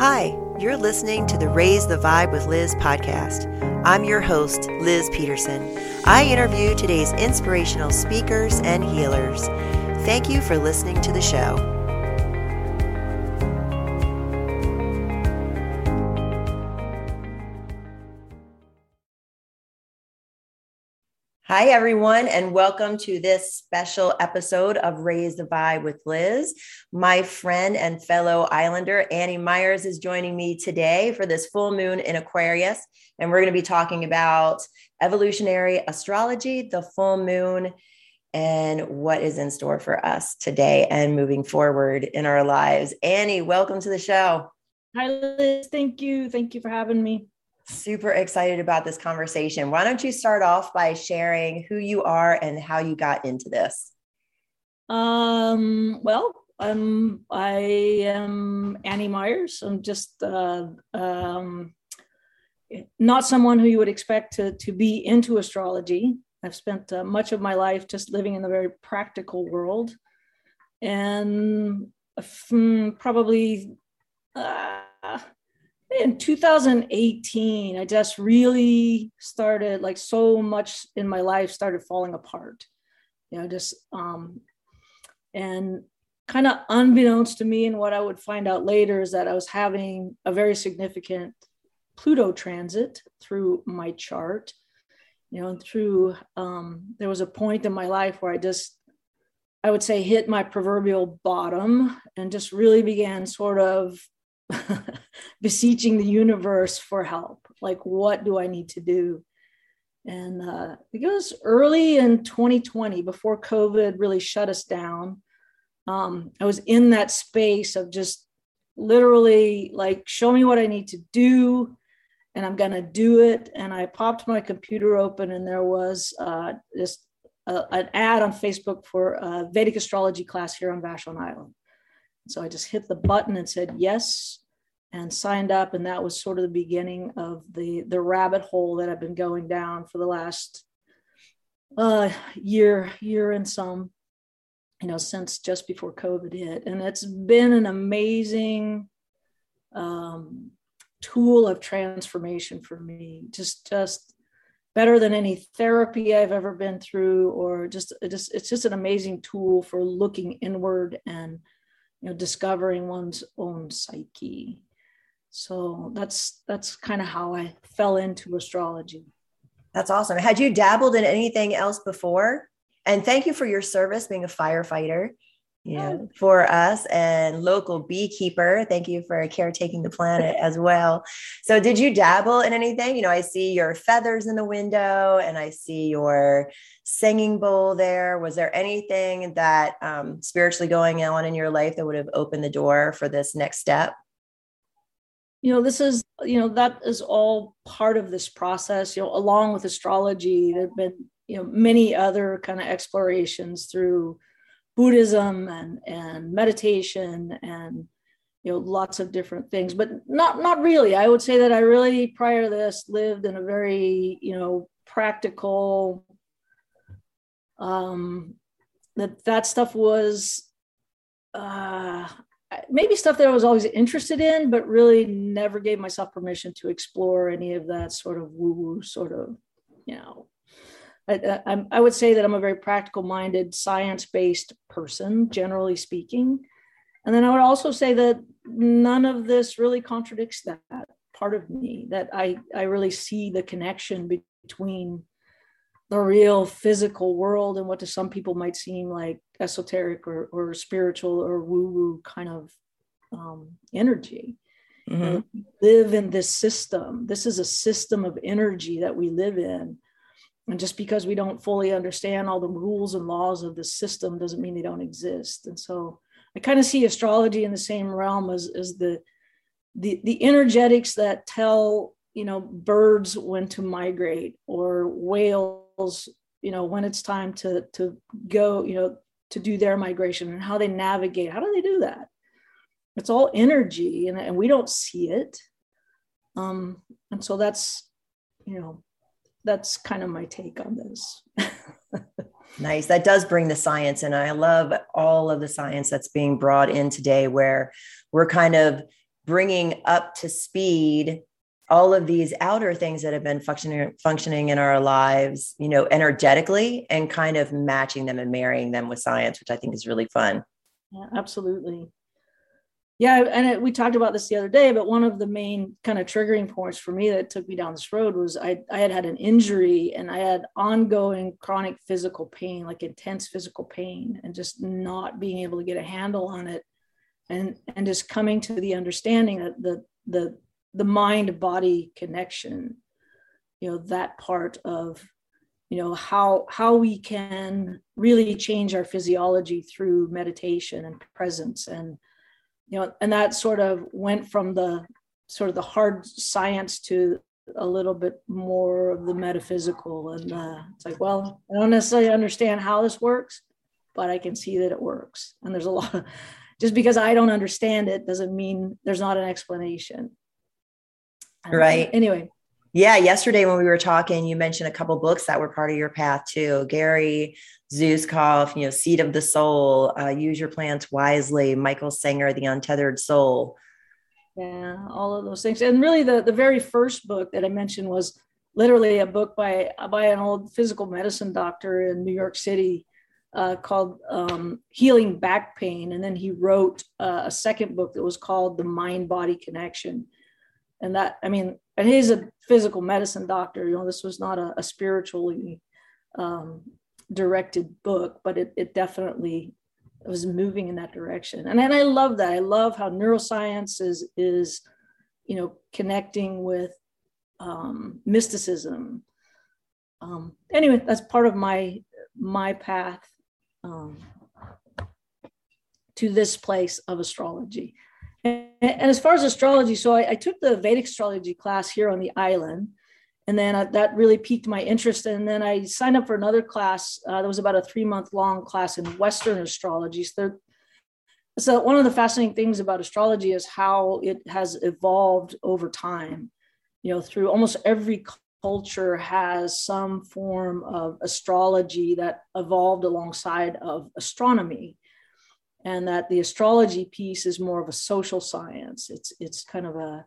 Hi, you're listening to the Raise the Vibe with Liz podcast. I'm your host, Liz Peterson. I interview today's inspirational speakers and healers. Thank you for listening to the show. Hi, everyone, and welcome to this special episode of Raise the Vibe with Liz. My friend and fellow Islander, Annie Myers, is joining me today for this full moon in Aquarius. And we're going to be talking about evolutionary astrology, the full moon, and what is in store for us today and moving forward in our lives. Annie, welcome to the show. Hi, Liz. Thank you. Thank you for having me. Super excited about this conversation. Why don't you start off by sharing who you are and how you got into this? Um, well, um, I am Annie Myers. I'm just uh, um, not someone who you would expect to, to be into astrology. I've spent uh, much of my life just living in the very practical world. And um, probably uh, in 2018 i just really started like so much in my life started falling apart you know just um and kind of unbeknownst to me and what i would find out later is that i was having a very significant pluto transit through my chart you know and through um there was a point in my life where i just i would say hit my proverbial bottom and just really began sort of beseeching the universe for help. Like, what do I need to do? And uh, it was early in 2020, before COVID really shut us down. Um, I was in that space of just literally like, show me what I need to do, and I'm going to do it. And I popped my computer open, and there was uh, this uh, an ad on Facebook for a Vedic astrology class here on Vashon Island. So I just hit the button and said yes and signed up. And that was sort of the beginning of the the rabbit hole that I've been going down for the last uh year year and some you know since just before covid hit. And it's been an amazing um tool of transformation for me. Just just better than any therapy I've ever been through or just just it's just an amazing tool for looking inward and you know discovering one's own psyche. So that's that's kind of how i fell into astrology. That's awesome. Had you dabbled in anything else before? And thank you for your service being a firefighter you know, for us and local beekeeper. Thank you for caretaking the planet as well. So, did you dabble in anything? You know, I see your feathers in the window and I see your singing bowl there. Was there anything that um, spiritually going on in your life that would have opened the door for this next step? you know this is you know that is all part of this process you know along with astrology there have been you know many other kind of explorations through buddhism and and meditation and you know lots of different things but not not really i would say that i really prior to this lived in a very you know practical um that that stuff was uh maybe stuff that I was always interested in, but really never gave myself permission to explore any of that sort of woo woo sort of, you know. I, I, I would say that I'm a very practical minded, science based person, generally speaking. And then I would also say that none of this really contradicts that part of me, that I, I really see the connection between the real physical world and what to some people might seem like esoteric or, or spiritual or woo woo kind of um, energy. Mm-hmm. live in this system. This is a system of energy that we live in. And just because we don't fully understand all the rules and laws of the system doesn't mean they don't exist. And so I kind of see astrology in the same realm as, as the, the, the energetics that tell, you know, birds when to migrate or whales, you know, when it's time to, to go, you know, to do their migration and how they navigate. How do they do that? It's all energy and, and we don't see it. Um, and so that's, you know, that's kind of my take on this. nice. That does bring the science. And I love all of the science that's being brought in today where we're kind of bringing up to speed all of these outer things that have been functioning functioning in our lives you know energetically and kind of matching them and marrying them with science which i think is really fun yeah absolutely yeah and it, we talked about this the other day but one of the main kind of triggering points for me that took me down this road was i, I had had an injury and i had ongoing chronic physical pain like intense physical pain and just not being able to get a handle on it. And and just coming to the understanding that the the the mind body connection you know that part of you know how how we can really change our physiology through meditation and presence and you know and that sort of went from the sort of the hard science to a little bit more of the metaphysical. And uh, it's like well i don't necessarily understand how this works but i can see that it works. And there's a lot of just because i don't understand it doesn't mean there's not an explanation. Right. anyway yeah yesterday when we were talking you mentioned a couple books that were part of your path too. Gary zukav you know seat of the soul uh, use your planets wisely michael singer the untethered soul. Yeah all of those things. And really the, the very first book that i mentioned was literally a book by by an old physical medicine doctor in new york city uh, called um, healing back pain. And then he wrote uh, a second book that was called the mind body connection and that i mean and he's a physical medicine doctor you know this was not a, a spiritually um, directed book but it, it definitely was moving in that direction. And, and i love that. I love how neuroscience is is you know connecting with um, mysticism. Um, anyway that's part of my my path um, to this place of astrology and, and as far as astrology, so I, I, took the Vedic astrology class here on the island. And then uh, that really piqued my interest. And then I signed up for another class uh, that was about a three month long class in Western astrology. So, so one of the fascinating things about astrology is how it has evolved over time. You know, through almost every culture has some form of astrology that evolved alongside of astronomy and that the astrology piece is more of a social science. It's it's kind of a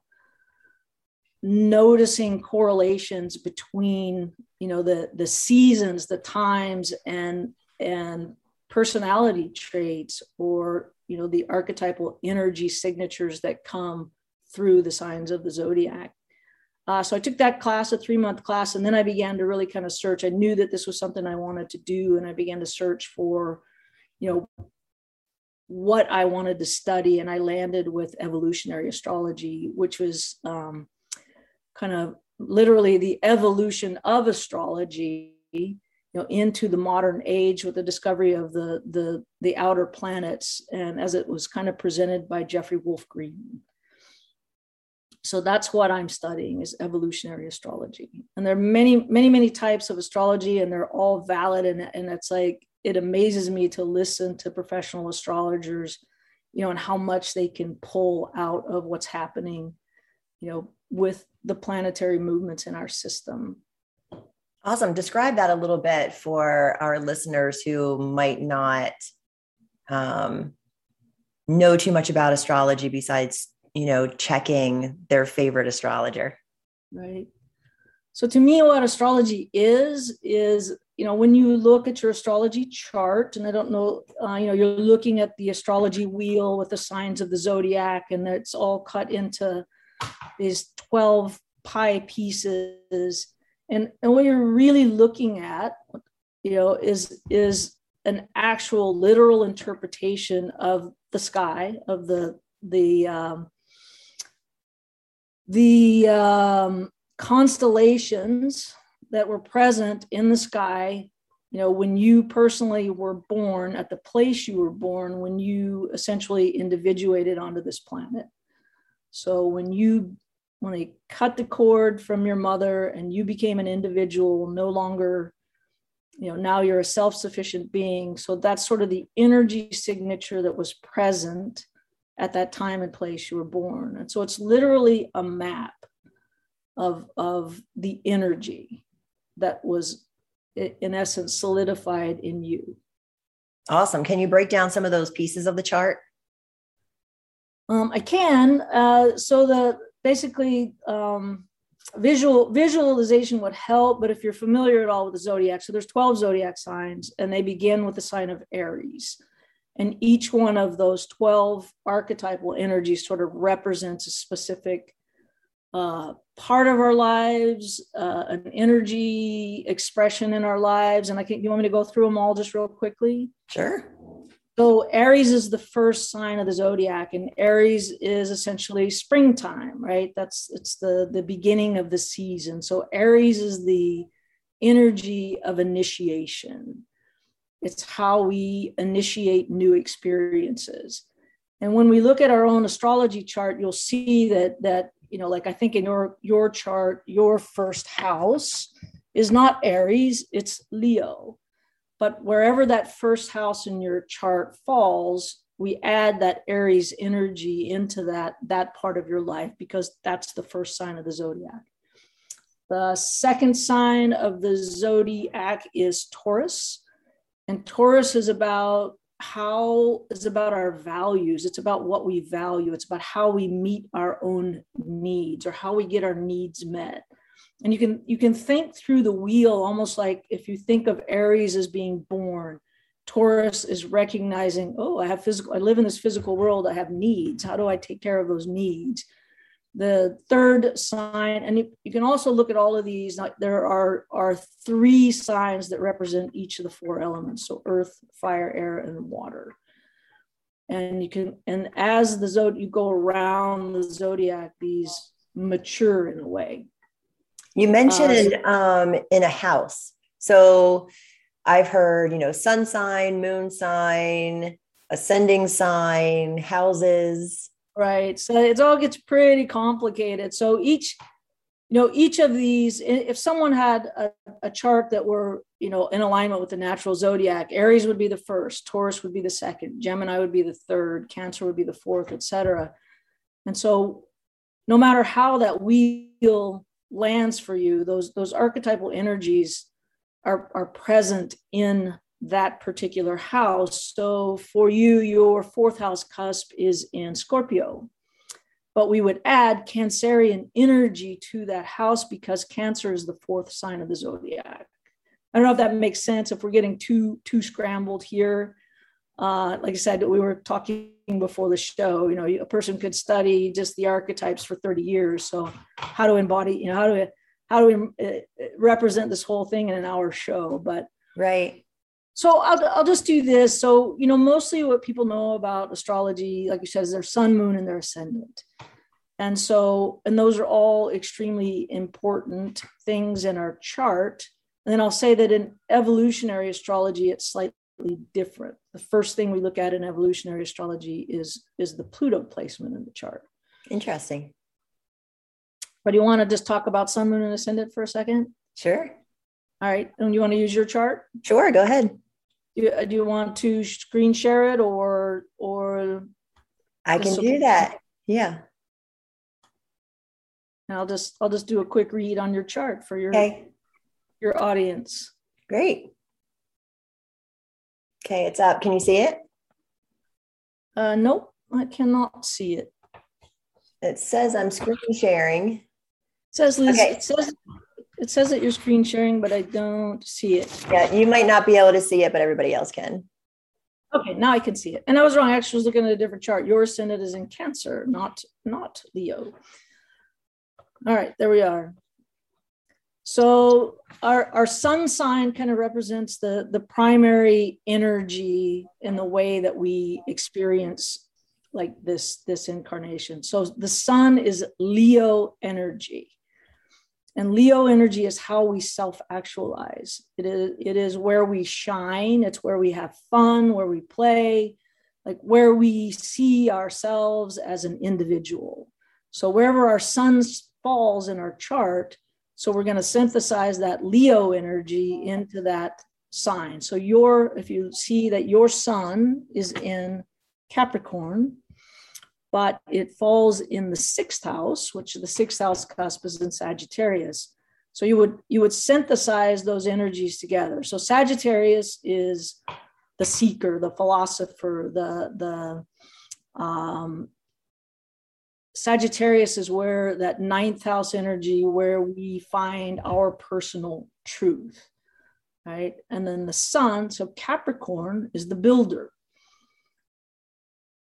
noticing correlations between you know the the seasons the times and and personality traits or you know the archetypal energy signatures that come through the signs of the zodiac. Uh, so i took that class a three month class and then i began to really kind of search. I knew that this was something i wanted to do and i began to search for you know what I wanted to study, and I landed with evolutionary astrology, which was um, kind of literally the evolution of astrology, you know, into the modern age with the discovery of the the the outer planets, and as it was kind of presented by Jeffrey Wolf Green. So that's what I'm studying is evolutionary astrology, and there are many, many, many types of astrology, and they're all valid, and and it's like it amazes me to listen to professional astrologers you know and how much they can pull out of what's happening you know with the planetary movements in our system. Awesome. Describe that a little bit for our listeners who might not um, know too much about astrology besides you know checking their favorite astrologer. Right. So to me what astrology is is you know when you look at your astrology chart and i don't know uh, you know you're looking at the astrology wheel with the signs of the zodiac and it's all cut into these 12 pie pieces. And and what you're really looking at you know is is an actual literal interpretation of the sky of the the um, the um, constellations that were present in the sky you know when you personally were born at the place you were born when you essentially individuated onto this planet. So when you when they cut the cord from your mother and you became an individual no longer you know now you're a self-sufficient being. So that's sort of the energy signature that was present at that time and place you were born. And so it's literally a map of of the energy that was in essence solidified in you awesome can you break down some of those pieces of the chart Um, I can. Uh, so the basically um, visual visualization would help, but if you're familiar at all with the zodiac, so there's 12 zodiac signs, and they begin with the sign of Aries. And each one of those 12 archetypal energies sort of represents a specific uh, part of our lives, uh, an energy expression in our lives. And I can, you want me to go through them all just real quickly? Sure. So Aries is the first sign of the zodiac, and Aries is essentially springtime, right? That's it's the the beginning of the season. So Aries is the energy of initiation. It's how we initiate new experiences. And when we look at our own astrology chart, you'll see that that you know, like I think in your your chart, your first house is not Aries, it's Leo but wherever that first house in your chart falls, we add that Aries energy into that, that part of your life because that's the first sign of the zodiac. The second sign of the zodiac is Taurus. And Taurus is about how is about our values. It's about what we value. It's about how we meet our own needs or how we get our needs met and you can you can think through the wheel almost like if you think of aries as being born taurus is recognizing oh i have physical i live in this physical world i have needs how do i take care of those needs the third sign and you, you can also look at all of these there are are three signs that represent each of the four elements so earth fire air and water and you can and as the zod you go around the zodiac these mature in a way you mentioned uh, um, in a house. So I've heard, you know, sun sign, moon sign, ascending sign, houses. Right. So it all gets pretty complicated. So each, you know, each of these, if someone had a, a chart that were, you know, in alignment with the natural zodiac, Aries would be the first, Taurus would be the second, Gemini would be the third, Cancer would be the fourth, etc. And so no matter how that wheel lands for you, those those archetypal energies are are present in that particular house. So for you, your fourth house cusp is in Scorpio. But we would add Cancerian energy to that house because Cancer is the fourth sign of the zodiac. I don't know if that makes sense. If we're getting too too scrambled here, uh, like I said, we were talking before the show. You know, a person could study just the archetypes for 30 years. So, how to embody, you know, how do we how do we uh, represent this whole thing in an hour show? But right. So I'll, I'll just do this. So, you know, mostly what people know about astrology, like you said, is their sun, moon, and their ascendant. And so, and those are all extremely important things in our chart. And then I'll say that in evolutionary astrology, it's slightly different. The first thing we look at in evolutionary astrology is is the Pluto placement in the chart. Interesting. But do you want to just talk about sun, moon, and ascendant for a second? Sure. All right. And you want to use your chart? Sure. Go ahead. Do you, uh, do you want to screen share it or or? I can do that. Yeah. And I'll just I'll just do a quick read on your chart for your okay. your audience. Great. Okay, it's up. Can you see it? Uh, nope, I cannot see it. It says I'm screen sharing. It says Liz, okay. it says it says that you're screen sharing, but I don't see it. Yeah, you might not be able to see it, but everybody else can. Okay, now I can see it. And I was wrong. I actually was looking at a different chart. Your ascendant is in Cancer, not not Leo. All right, there we are. So our, our sun sign kind of represents the, the primary energy in the way that we experience like this, this incarnation. So the sun is Leo energy. And Leo energy is how we self actualize. It is, it is where we shine, it's where we have fun, where we play, like where we see ourselves as an individual. So wherever our sun falls in our chart, so we're going to synthesize that Leo energy into that sign. So your, if you see that your sun is in Capricorn, but it falls in the sixth house, which the sixth house cusp is in Sagittarius. So you would you would synthesize those energies together. So Sagittarius is the seeker, the philosopher, the the um, Sagittarius is where that ninth house energy, where we find our personal truth, right? And then the sun, so Capricorn is the builder.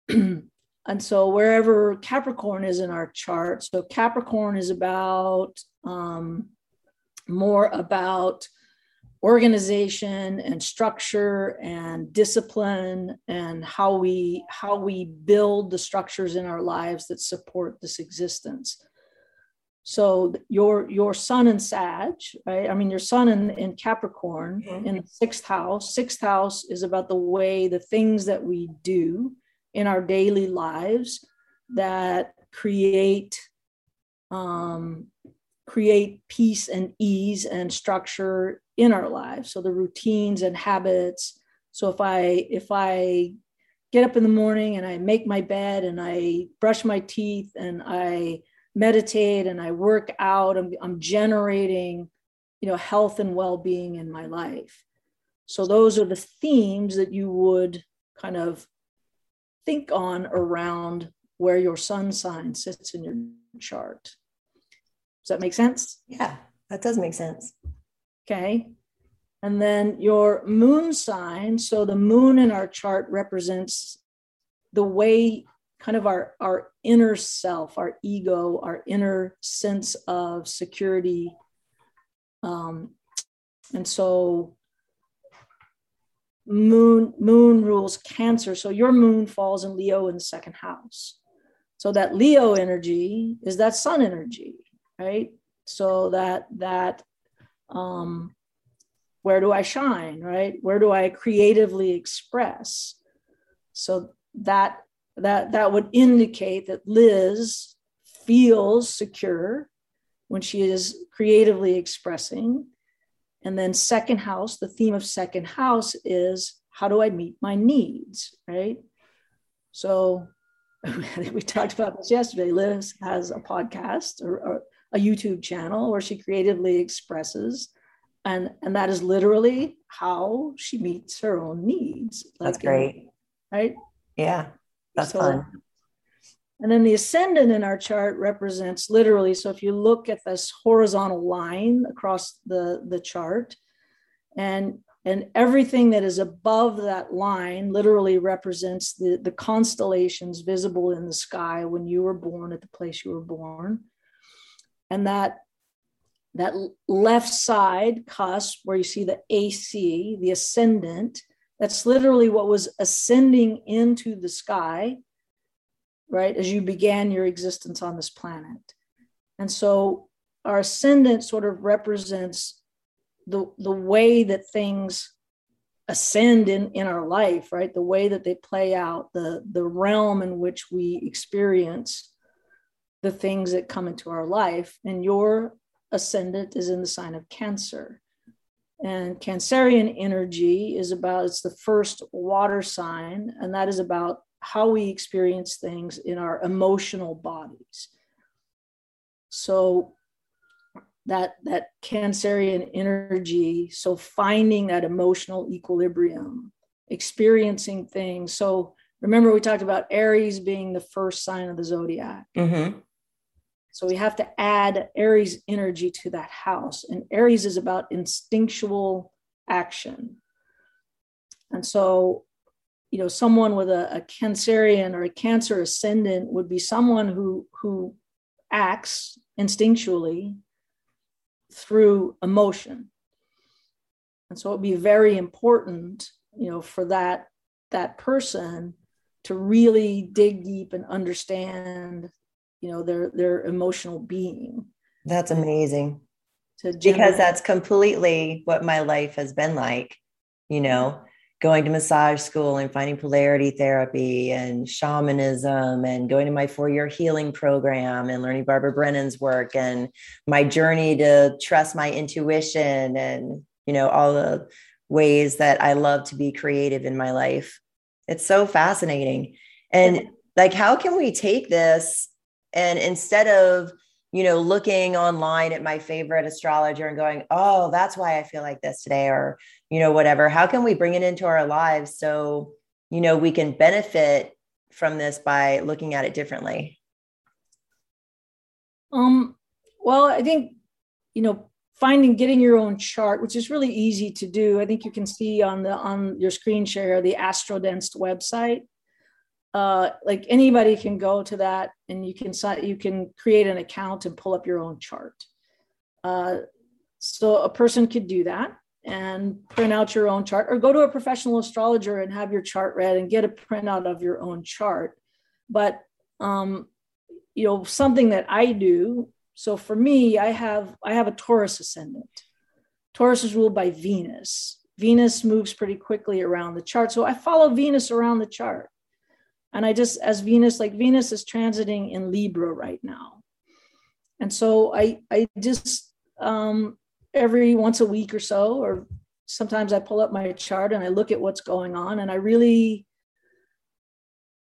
and so wherever Capricorn is in our chart, so Capricorn is about um, more about organization and structure and discipline and how we how we build the structures in our lives that support this existence. So your your sun in sag right? I mean your sun in, in capricorn mm-hmm. in the sixth house sixth house is about the way the things that we do in our daily lives that create um, create peace and ease and structure in our lives. So the routines and habits. So if i if i get up in the morning and i make my bed and i brush my teeth and i meditate and i work out i'm, I'm generating you know health and well-being in my life. So those are the themes that you would kind of think on around where your sun sign sits in your chart does that make sense yeah that does make sense Okay. And then your moon sign. So the moon in our chart represents the way kind of our, our inner self, our ego, our inner sense of security. Um, and so moon moon rules cancer so your moon falls in leo in the second house so that leo energy is that sun energy right so that that um, where do I shine, right? Where do I creatively express? So that that that would indicate that Liz feels secure when she is creatively expressing. And then second house, the theme of second house is how do I meet my needs, right? So we talked about this yesterday. Liz has a podcast or, or a YouTube channel where she creatively expresses. And, and that is literally how she meets her own needs. Like, that's great. Right? Yeah, that's so, fun. And then the ascendant in our chart represents literally. So if you look at this horizontal line across the, the chart, and and everything that is above that line literally represents the, the constellations visible in the sky when you were born at the place you were born and that that left side cusp where you see the AC, the ascendant, that's literally what was ascending into the sky, right, as you began your existence on this planet. And so our ascendant sort of represents the, the way that things ascend in, in our life, right? The way that they play out, the, the realm in which we experience the things that come into our life. And your ascendant is in the sign of Cancer. And Cancerian energy is about, it's the first water sign, and that is about how we experience things in our emotional bodies. So that that Cancerian energy, so finding that emotional equilibrium, experiencing things. So remember we talked about Aries being the first sign of the zodiac. Mm-hmm. So we have to add Aries energy to that house. And Aries is about instinctual action. And so, you know, someone with a, a Cancerian or a Cancer ascendant would be someone who, who acts instinctually through emotion. And so it'd be very important, you know, for that that person to really dig deep and understand you know their their emotional being. That's amazing. Because that's completely what my life has been like you know going to massage school and finding polarity therapy and shamanism and going to my four year healing program and learning Barbara Brennan's work and my journey to trust my intuition and, you know, all the ways that I love to be creative in my life. It's so fascinating. And like, how can we take this and instead of, you know, looking online at my favorite astrologer and going, oh, that's why I feel like this today, or, you know, whatever, how can we bring it into our lives so, you know, we can benefit from this by looking at it differently? Um, well, I think, you know, finding getting your own chart, which is really easy to do. I think you can see on the on your screen share the Astrodienst website. Uh, like anybody can go to that and you can you can create an account and pull up your own chart. Uh, so a person could do that and print out your own chart or go to a professional astrologer and have your chart read and get a printout of your own chart. But um, you know, something that I do. So for me, I have I have a Taurus ascendant. Taurus is ruled by Venus. Venus moves pretty quickly around the chart. So I follow Venus around the chart. And I just, as Venus, like Venus is transiting in Libra right now. And so I, I just, um, every once a week or so, or sometimes I pull up my chart and I look at what's going on and I really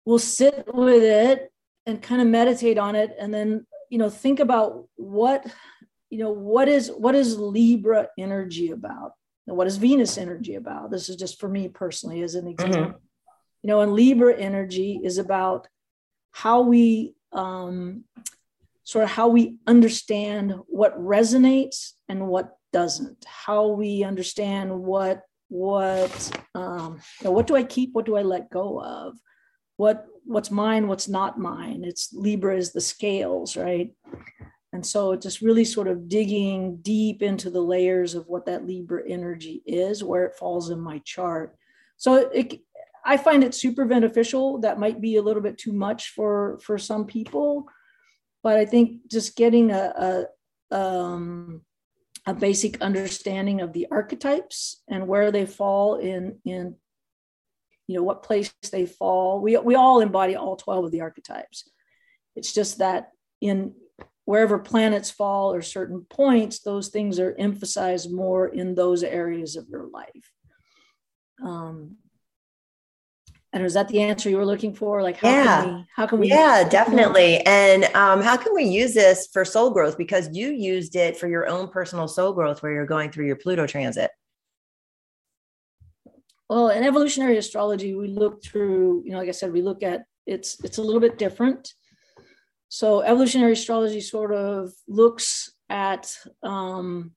will sit with it and kind of meditate on it and then you know think about what you know what is what is libra energy about and what is venus energy about this is just for me personally as an example mm-hmm. You know and libra energy is about how we um sort of how we understand what resonates and what doesn't. How we understand what what um you know, what do i keep what do i let go of? What what's mine what's not mine? It's libra is the scales right? And so just really sort of digging deep into the layers of what that libra energy is where it falls in my chart. So it i find it super beneficial that might be a little bit too much for for some people but i think just getting a, a um, a basic understanding of the archetypes and where they fall in in you know what place they fall. We, we all embody all 12 of the archetypes. It's just that in wherever planets fall or certain points those things are emphasized more in those areas of your life. Um, and is that the answer you were looking for? Like, how yeah. can we, how can we? Yeah, definitely. And um, how can we use this for soul growth? Because you used it for your own personal soul growth where you're going through your Pluto transit. Well, in evolutionary astrology, we look through, you know, like I said, we look at it's it's a little bit different. So evolutionary astrology sort of looks at um,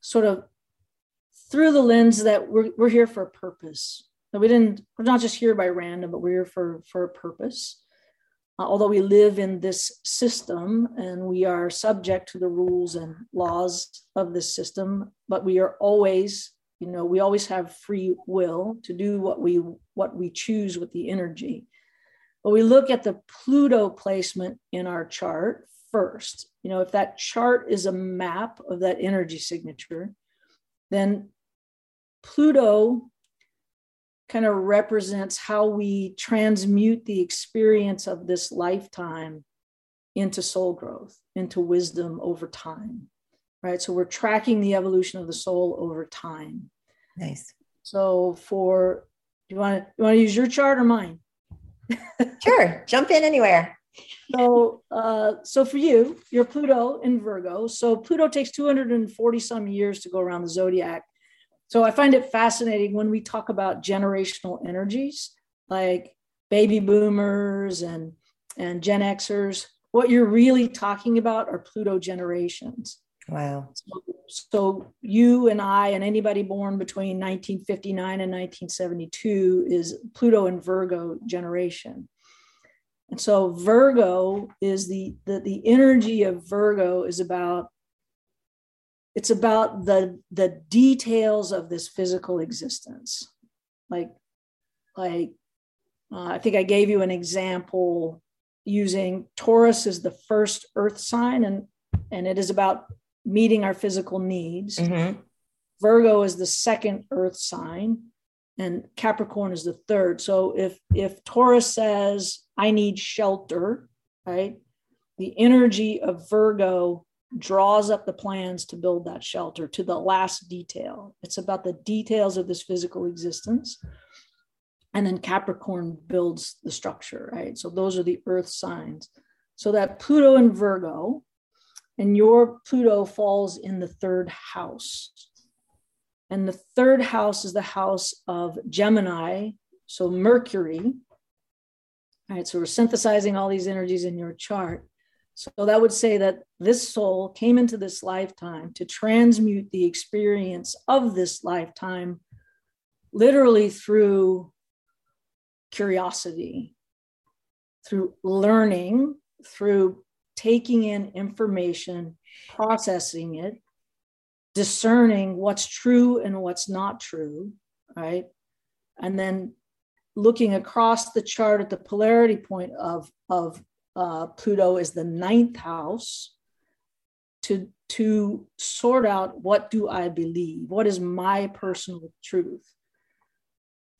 sort of through the lens that we're, we're here for a purpose we didn't, we're not just here by random, but we're here for, for a purpose. Uh, although we live in this system and we are subject to the rules and laws of this system, but we are always, you know, we always have free will to do what we what we choose with the energy. But we look at the Pluto placement in our chart first. You know, if that chart is a map of that energy signature, then Pluto kind of represents how we transmute the experience of this lifetime into soul growth, into wisdom over time. Right. So we're tracking the evolution of the soul over time. Nice. So for do you want to you want to use your chart or mine? sure. Jump in anywhere. So uh so for you, you're Pluto in Virgo. So Pluto takes 240 some years to go around the zodiac. So I find it fascinating when we talk about generational energies, like baby boomers and, and Gen Xers. What you're really talking about are Pluto generations. Wow. So, so, you and I and anybody born between 1959 and 1972 is Pluto and Virgo generation. And so Virgo is the, the the energy of Virgo is about it's about the the details of this physical existence. Like like uh, i think i gave you an example using taurus as the first earth sign and and it is about meeting our physical needs. Mm-hmm. virgo is the second earth sign and capricorn is the third. So if if taurus says i need shelter right the energy of virgo draws up the plans to build that shelter to the last detail. It's about the details of this physical existence. And then Capricorn builds the structure, right? So those are the earth signs. So that Pluto and Virgo, and your Pluto falls in the third house. And the third house is the house of Gemini, so Mercury. All right, so we're synthesizing all these energies in your chart. So that would say that this soul came into this lifetime to transmute the experience of this lifetime literally through curiosity, through learning, through taking in information, processing it, discerning what's true and what's not true, right? And then looking across the chart at the polarity point of, of uh, Pluto is the ninth house to, to sort out what do I believe? What is my personal truth?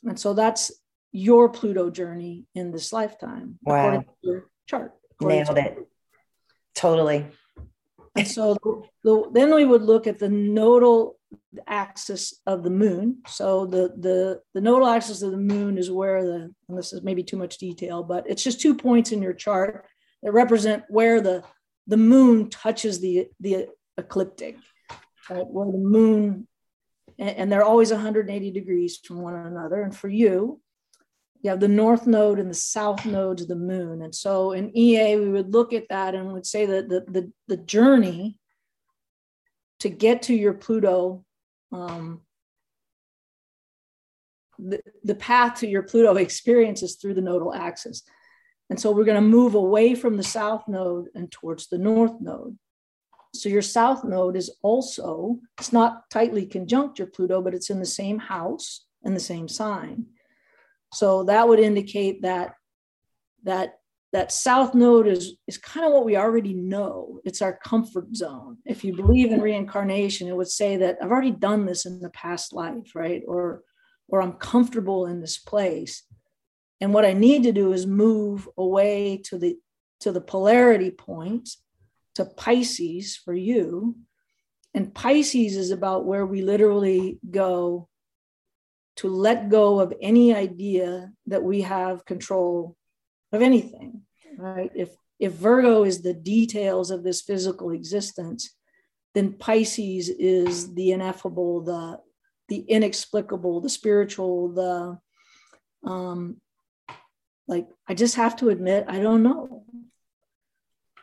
And so that's your Pluto journey in this lifetime. Wow. According to your chart. Nailed it. Totally. And so the, then we would look at the nodal axis of the moon. So the the the nodal axis of the moon is where the and this is maybe too much detail, but it's just two points in your chart that represent where the the moon touches the the ecliptic, right? Where the moon and, and they're always 180 degrees from one another. And for you, you have the north node and the south node of the moon. And so in EA, we would look at that and would say that the, the, the journey to get to your Pluto, um, the, the path to your Pluto experience is through the nodal axis. And so we're going to move away from the south node and towards the north node. So your south node is also, it's not tightly conjunct your Pluto, but it's in the same house and the same sign. So that would indicate that that that south node is is kind of what we already know. It's our comfort zone. If you believe in reincarnation, it would say that I've already done this in the past life, right? Or or I'm comfortable in this place. And what I need to do is move away to the to the polarity point to Pisces for you. And Pisces is about where we literally go to let go of any idea that we have control of anything, right? If if Virgo is the details of this physical existence, then Pisces is the ineffable, the the inexplicable, the spiritual, the um like I just have to admit I don't know.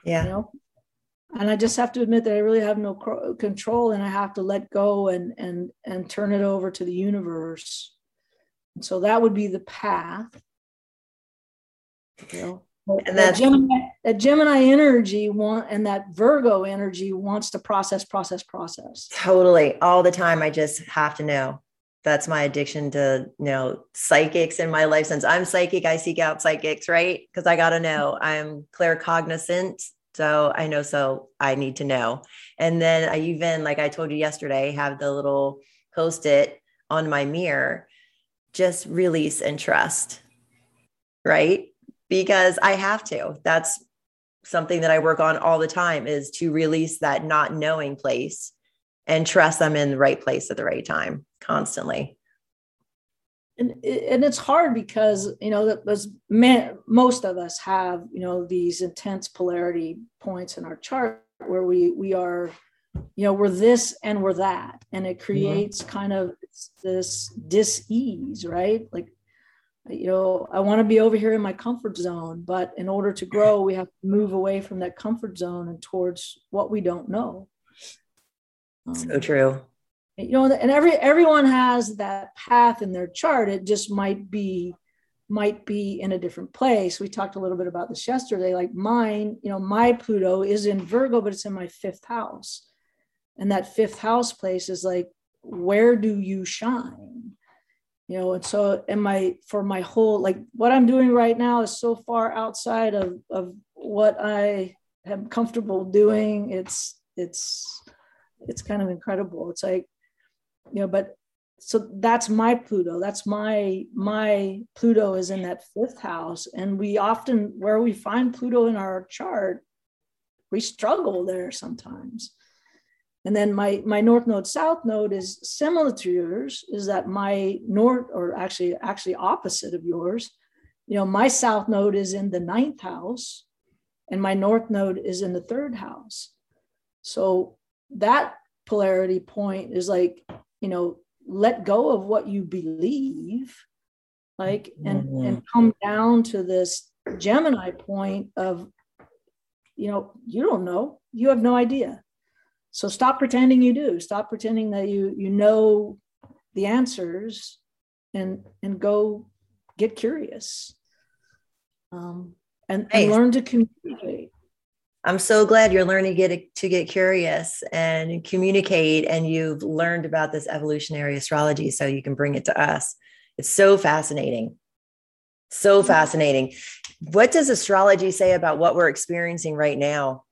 Yeah. You know? And I just have to admit that I really have no control, and I have to let go and and and turn it over to the universe. And so that would be the path. You know, and that Gemini, that Gemini energy want and that Virgo energy wants to process, process, process. Totally, all the time. I just have to know. That's my addiction to you know psychics in my life. Since I'm psychic, I seek out psychics, right? Because I got to know. I'm claircognizant so I know, so I need to know. And then I even, like I told you yesterday, have the little post it on my mirror, just release and trust. Right. Because I have to. That's something that I work on all the time is to release that not knowing place and trust I'm in the right place at the right time constantly and and it's hard because you know man, most of us have you know these intense polarity points in our chart where we we are you know we're this and we're that and it mm-hmm. creates mm-hmm. kind of this dis-ease right like you know i want to be over here in my comfort zone but in order to grow we have to move away from that comfort zone and towards what we don't know um, so true you know and every everyone has that path in their chart. It just might be might be in a different place. We talked a little bit about this yesterday like mine you know my pluto is in virgo but it's in my fifth house. And that fifth house place is like where do you shine? You know and so and my for my whole like what i'm doing right now is so far outside of of what i am comfortable doing. It's it's it's kind of incredible. It's like you know but so that's my pluto that's my my pluto is in that fifth house. And we often where we find pluto in our chart we struggle there sometimes. And then my my north node south node is similar to yours is that my north or actually actually opposite of yours you know my south node is in the ninth house and my north node is in the third house. So that polarity point is like you know let go of what you believe like and mm-hmm. and come down to this gemini point of you know, you don't know. You have no idea. So stop pretending you do. Stop pretending that you you know the answers and and go get curious. Um, and, nice. and learn to communicate. I'm so glad you're learning to get to get curious and communicate, and you've learned about this evolutionary astrology, so you can bring it to us. It's so fascinating, so mm-hmm. fascinating. What does astrology say about what we're experiencing right now?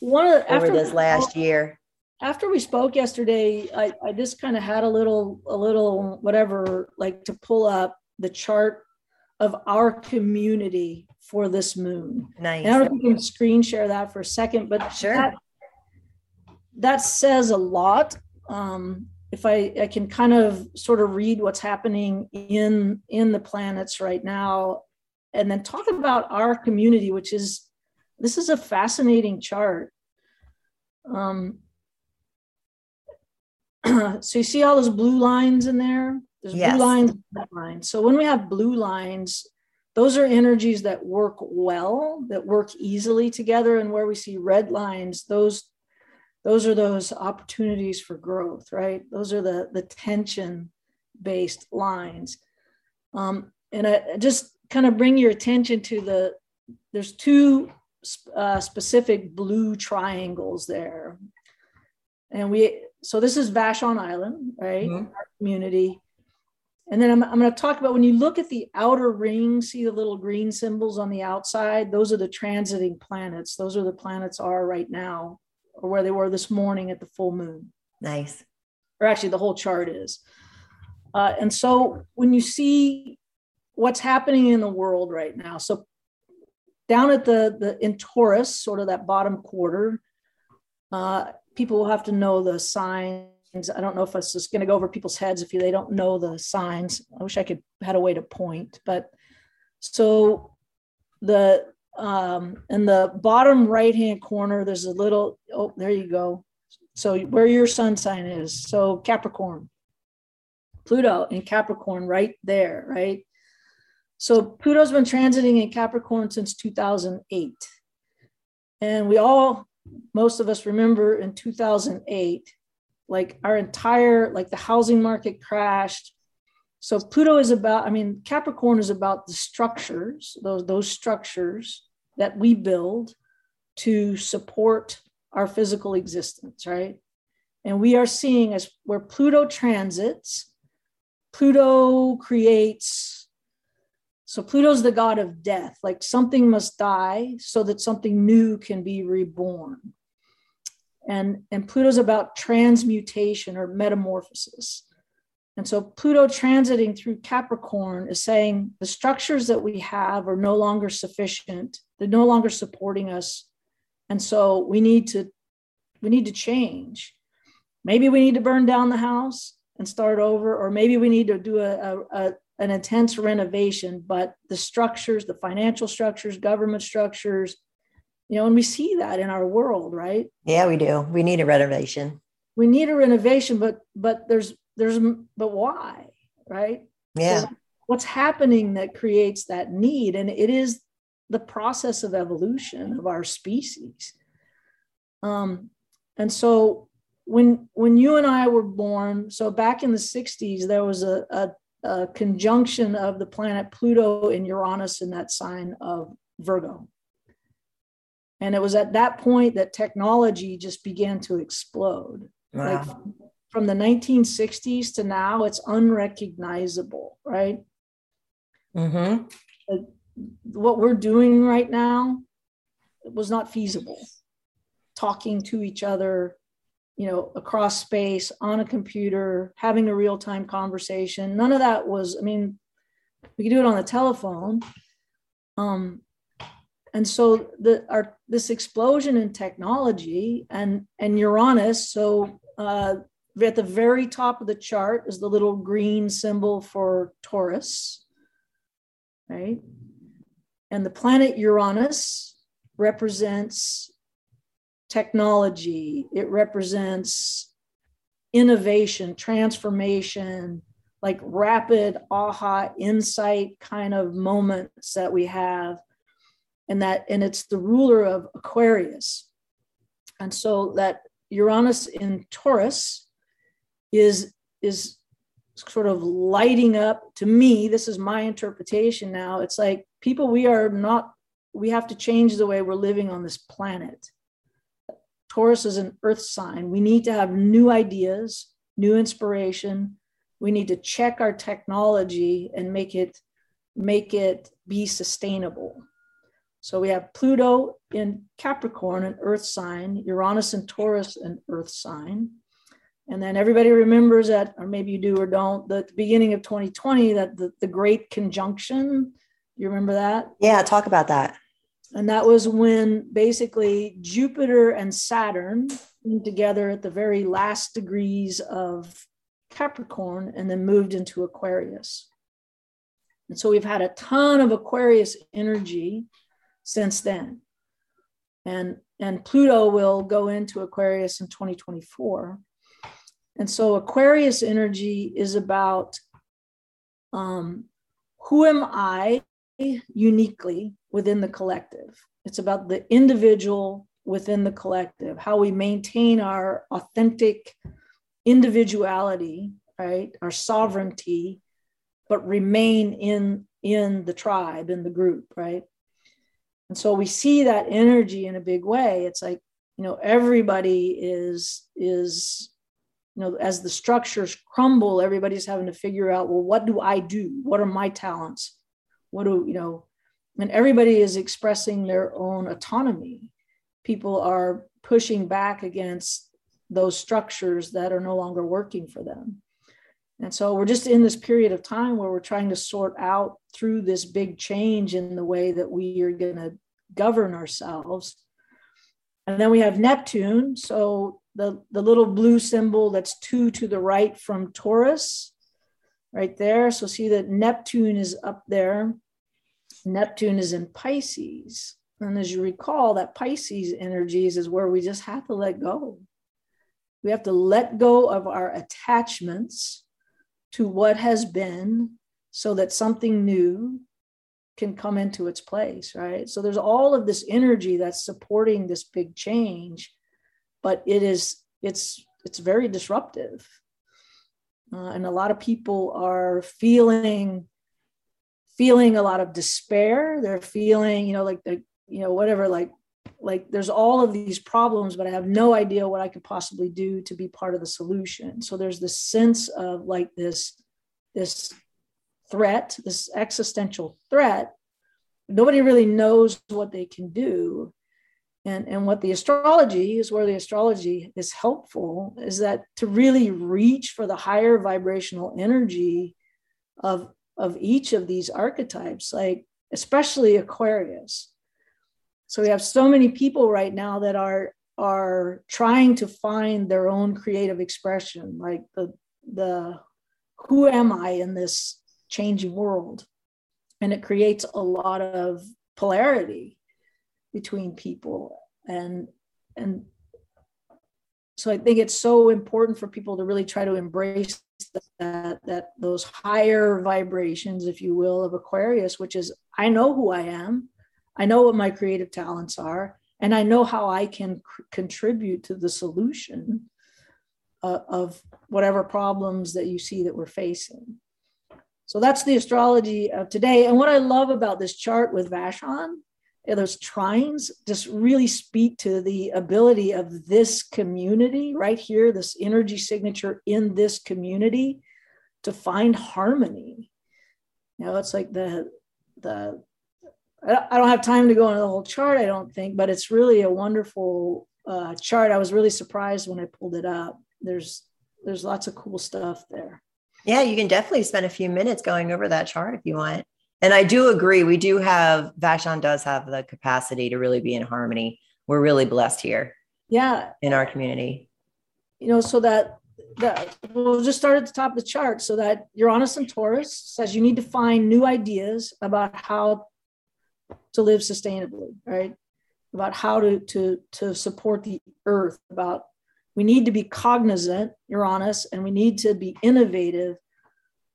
One of the, over this last year. After we spoke yesterday, I, I just kind of had a little, a little whatever, like to pull up the chart of our community for this moon. Nice. And I don't know if you can screen share that for a second, but sure. That, that says a lot. Um, if I, I can kind of sort of read what's happening in in the planets right now, and then talk about our community, which is this is a fascinating chart. Um, so you see all those blue lines in there? There's yes. blue lines, lines. So when we have blue lines, those are energies that work well, that work easily together. And where we see red lines, those those are those opportunities for growth, right? Those are the the tension based lines. Um, and I just kind of bring your attention to the there's two uh, specific blue triangles there, and we so this is Vashon Island, right? Mm-hmm. Our community. And then I'm, I'm going to talk about when you look at the outer ring, see the little green symbols on the outside? Those are the transiting planets. Those are the planets are right now, or where they were this morning at the full moon. Nice. Or actually, the whole chart is. Uh, and so when you see what's happening in the world right now, so down at the, the in Taurus, sort of that bottom quarter, uh, people will have to know the signs I don't know if it's just going to go over people's heads if they don't know the signs. I wish I could had a way to point, but so the um, in the bottom right hand corner, there's a little. Oh, there you go. So where your sun sign is, so Capricorn, Pluto in Capricorn, right there, right. So Pluto's been transiting in Capricorn since 2008, and we all, most of us remember in 2008 like our entire like the housing market crashed. So pluto is about i mean capricorn is about the structures those those structures that we build to support our physical existence right? And we are seeing as where pluto transits pluto creates so pluto's the god of death. Like something must die so that something new can be reborn and and pluto's about transmutation or metamorphosis. And so pluto transiting through capricorn is saying the structures that we have are no longer sufficient. They're no longer supporting us. And so we need to we need to change. Maybe we need to burn down the house and start over or maybe we need to do a, a, a an intense renovation but the structures the financial structures government structures you know and we see that in our world right? Yeah we do. We need a renovation. We need a renovation but but there's there's but why right? Yeah. So what's happening that creates that need? And it is the process of evolution of our species. Um and so when when you and i were born so back in the 60s there was a, a, a conjunction of the planet pluto and uranus in that sign of virgo and it was at that point that technology just began to explode. Wow. Like from the 1960s to now, it's unrecognizable, right? Mm-hmm. What we're doing right now was not feasible. Talking to each other, you know, across space on a computer, having a real time conversation. None of that was, I mean, we could do it on the telephone. Um, and so the our this explosion in technology and and Uranus. So uh, at the very top of the chart is the little green symbol for Taurus, right? And the planet Uranus represents technology. It represents innovation, transformation, like rapid aha insight kind of moments that we have and that and it's the ruler of Aquarius. And so that Uranus in Taurus is is sort of lighting up to me. This is my interpretation now. It's like people we are not we have to change the way we're living on this planet. Taurus is an earth sign. We need to have new ideas new inspiration. We need to check our technology and make it make it be sustainable so we have pluto in capricorn an earth sign uranus in taurus an earth sign and then everybody remembers that, or maybe you do or don't, the beginning of 2020, that the, the Great Conjunction. You remember that? Yeah, talk about that. And that was when basically Jupiter and Saturn came together at the very last degrees of Capricorn and then moved into Aquarius. And so we've had a ton of Aquarius energy since then. And, and Pluto will go into Aquarius in 2024. And so Aquarius energy is about um, who am I uniquely within the collective? It's about the individual within the collective, how we maintain our authentic individuality, right? Our sovereignty, but remain in in the tribe, in the group, right? And so we see that energy in a big way. It's like, you know, everybody is is you know as the structures crumble everybody's having to figure out well what do i do? What are my talents? What do you know and everybody is expressing their own autonomy. People are pushing back against those structures that are no longer working for them and so we're just in this period of time where we're trying to sort out through this big change in the way that we are going to govern ourselves and then we have neptune so the, the little blue symbol that's two to the right from Taurus, right there. So see that Neptune is up there. Neptune is in Pisces. And as you recall, that Pisces energies is where we just have to let go. We have to let go of our attachments to what has been so that something new can come into its place, right? So there's all of this energy that's supporting this big change but it is it's it's very disruptive uh, and a lot of people are feeling feeling a lot of despair they're feeling you know like the you know whatever like like there's all of these problems but i have no idea what i could possibly do to be part of the solution. So there's this sense of like this this threat this existential threat. Nobody really knows what they can do. And and what the astrology is where the astrology is helpful is that to really reach for the higher vibrational energy of of each of these archetypes like especially aquarius so we have so many people right now that are are trying to find their own creative expression like the the who am i in this changing world? And it creates a lot of polarity between people and and so i think it's so important for people to really try to embrace that that those higher vibrations if you will of aquarius which is i know who i am i know what my creative talents are and i know how i can contribute to the solution uh, of whatever problems that you see that we're facing so that's the astrology of today and what i love about this chart with vashon those trines just really speak to the ability of this community right here, this energy signature in this community to find harmony. You know, it's like the the I don't have time to go into the whole chart, I don't think, but it's really a wonderful uh, chart. I was really surprised when I pulled it up. There's there's lots of cool stuff there. Yeah, you can definitely spend a few minutes going over that chart if you want. And I do agree. We do have Vashon does have the capacity to really be in harmony. We're really blessed here. Yeah. In our community. You know, so that that we'll just start at the top of the chart so that Uranus and Taurus says you need to find new ideas about how to live sustainably, right? About how to to to support the earth, about we need to be cognizant, Uranus, and we need to be innovative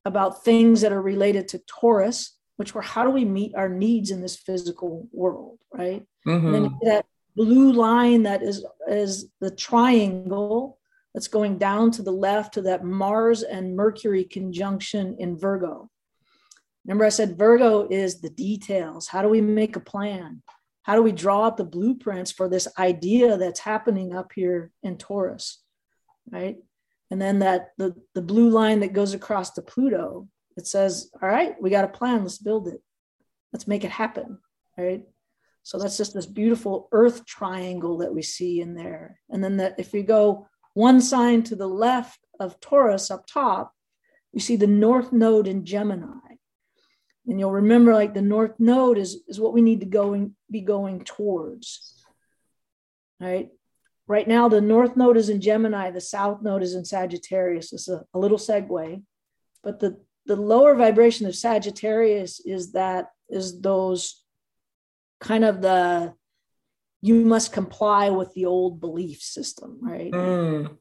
about things that are related to Taurus which were how do we meet our needs in this physical world, right? Mm-hmm. And then that blue line that is is the triangle that's going down to the left to that Mars and Mercury conjunction in Virgo. Remember, I said Virgo is the details. How do we make a plan? How do we draw out the blueprints for this idea that's happening up here in Taurus, right? And then that the, the blue line that goes across to Pluto, it says, all right, we got a plan, let's build it. Let's make it happen, right? So that's just this beautiful earth triangle that we see in there. And then that if we go one sign to the left of Taurus up top, you see the north node in Gemini. And you'll remember like the north node is, is what we need to go and be going towards. Right. Right now, the north node is in Gemini, the south node is in Sagittarius. it's a, a little segue. But the, the lower vibration of Sagittarius is that is those kind of the you must comply with the old belief system, right? Mm.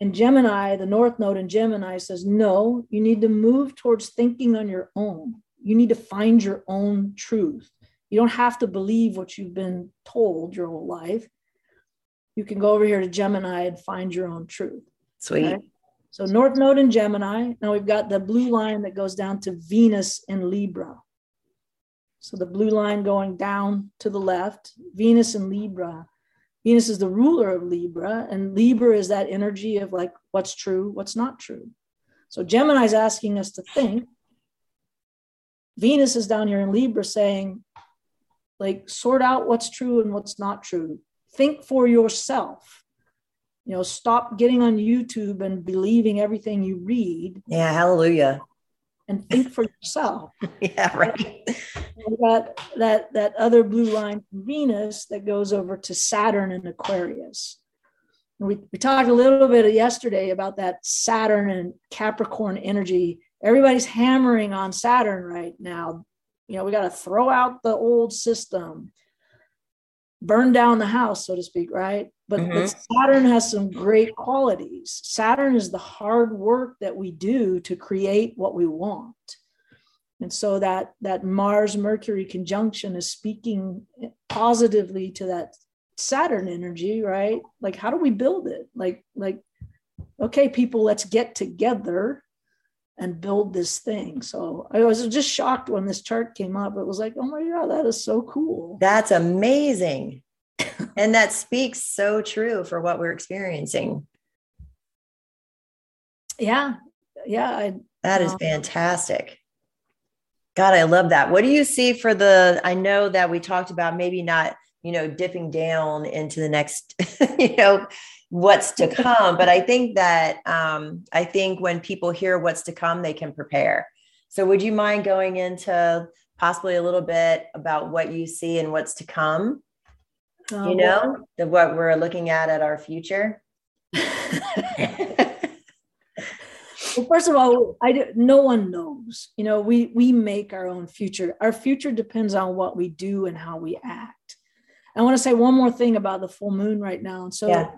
In Gemini, the North Node in Gemini says, no, you need to move towards thinking on your own. You need to find your own truth. You don't have to believe what you've been told your whole life. You can go over here to Gemini and find your own truth. Sweet. Okay? So, North Node in Gemini. Now we've got the blue line that goes down to Venus in Libra. So the blue line going down to the left, Venus and Libra. Venus is the ruler of Libra, and Libra is that energy of like what's true, what's not true. So Gemini is asking us to think. Venus is down here in Libra saying, like, sort out what's true and what's not true. Think for yourself. You know, stop getting on YouTube and believing everything you read. Yeah, hallelujah and think for yourself. yeah, right. And got that that other blue line from Venus that goes over to Saturn and Aquarius. And we, we talked a little bit yesterday about that Saturn and Capricorn energy. Everybody's hammering on Saturn right now. You know, we got to throw out the old system burn down the house, so to speak, right? But, mm-hmm. but Saturn has some great qualities. Saturn is the hard work that we do to create what we want. And so that that Mars Mercury conjunction is speaking positively to that Saturn energy, right? Like how do we build it? Like like okay people, let's get together and build this thing. So I was just shocked when this chart came up. It was like, oh my God, that is so cool. That's amazing. and that speaks so true for what we're experiencing. Yeah. Yeah. I, that is um, fantastic. God, I love that. What do you see for the? I know that we talked about maybe not, you know, dipping down into the next, you know, what's to come. but I think that um, I think when people hear what's to come, they can prepare. So would you mind going into possibly a little bit about what you see and what's to come? Uh, you know, the, what we're looking at at our future. well, first of all, I no one knows. You know, we we make our own future. Our future depends on what we do and how we act. I want to say one more thing about the full moon right now. And so yeah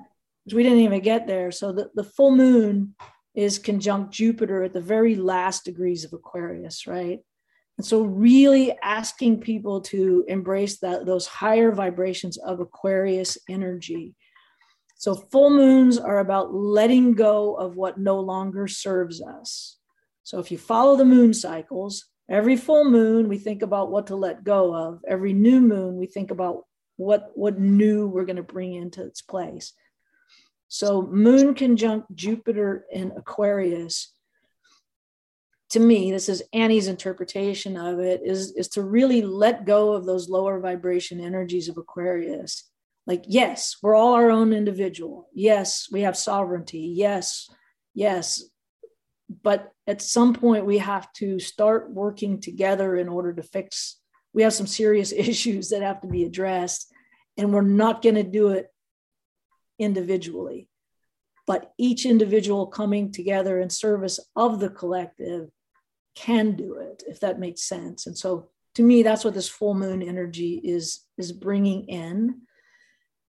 we didn't even get there. So the, the full moon is conjunct Jupiter at the very last degrees of Aquarius, right? And so really asking people to embrace that those higher vibrations of Aquarius energy. So full moons are about letting go of what no longer serves us. So if you follow the moon cycles, every full moon we think about what to let go of. Every new moon we think about what what new we're going to bring into its place. So moon conjunct Jupiter in Aquarius. To me, this is Annie's interpretation of it, is, is to really let go of those lower vibration energies of Aquarius. Like, yes, we're all our own individual. Yes, we have sovereignty. Yes, yes. But at some point, we have to start working together in order to fix. We have some serious issues that have to be addressed, and we're not going to do it individually, but each individual coming together in service of the collective can do it, if that makes sense. And so to me, that's what this full moon energy is, is bringing in.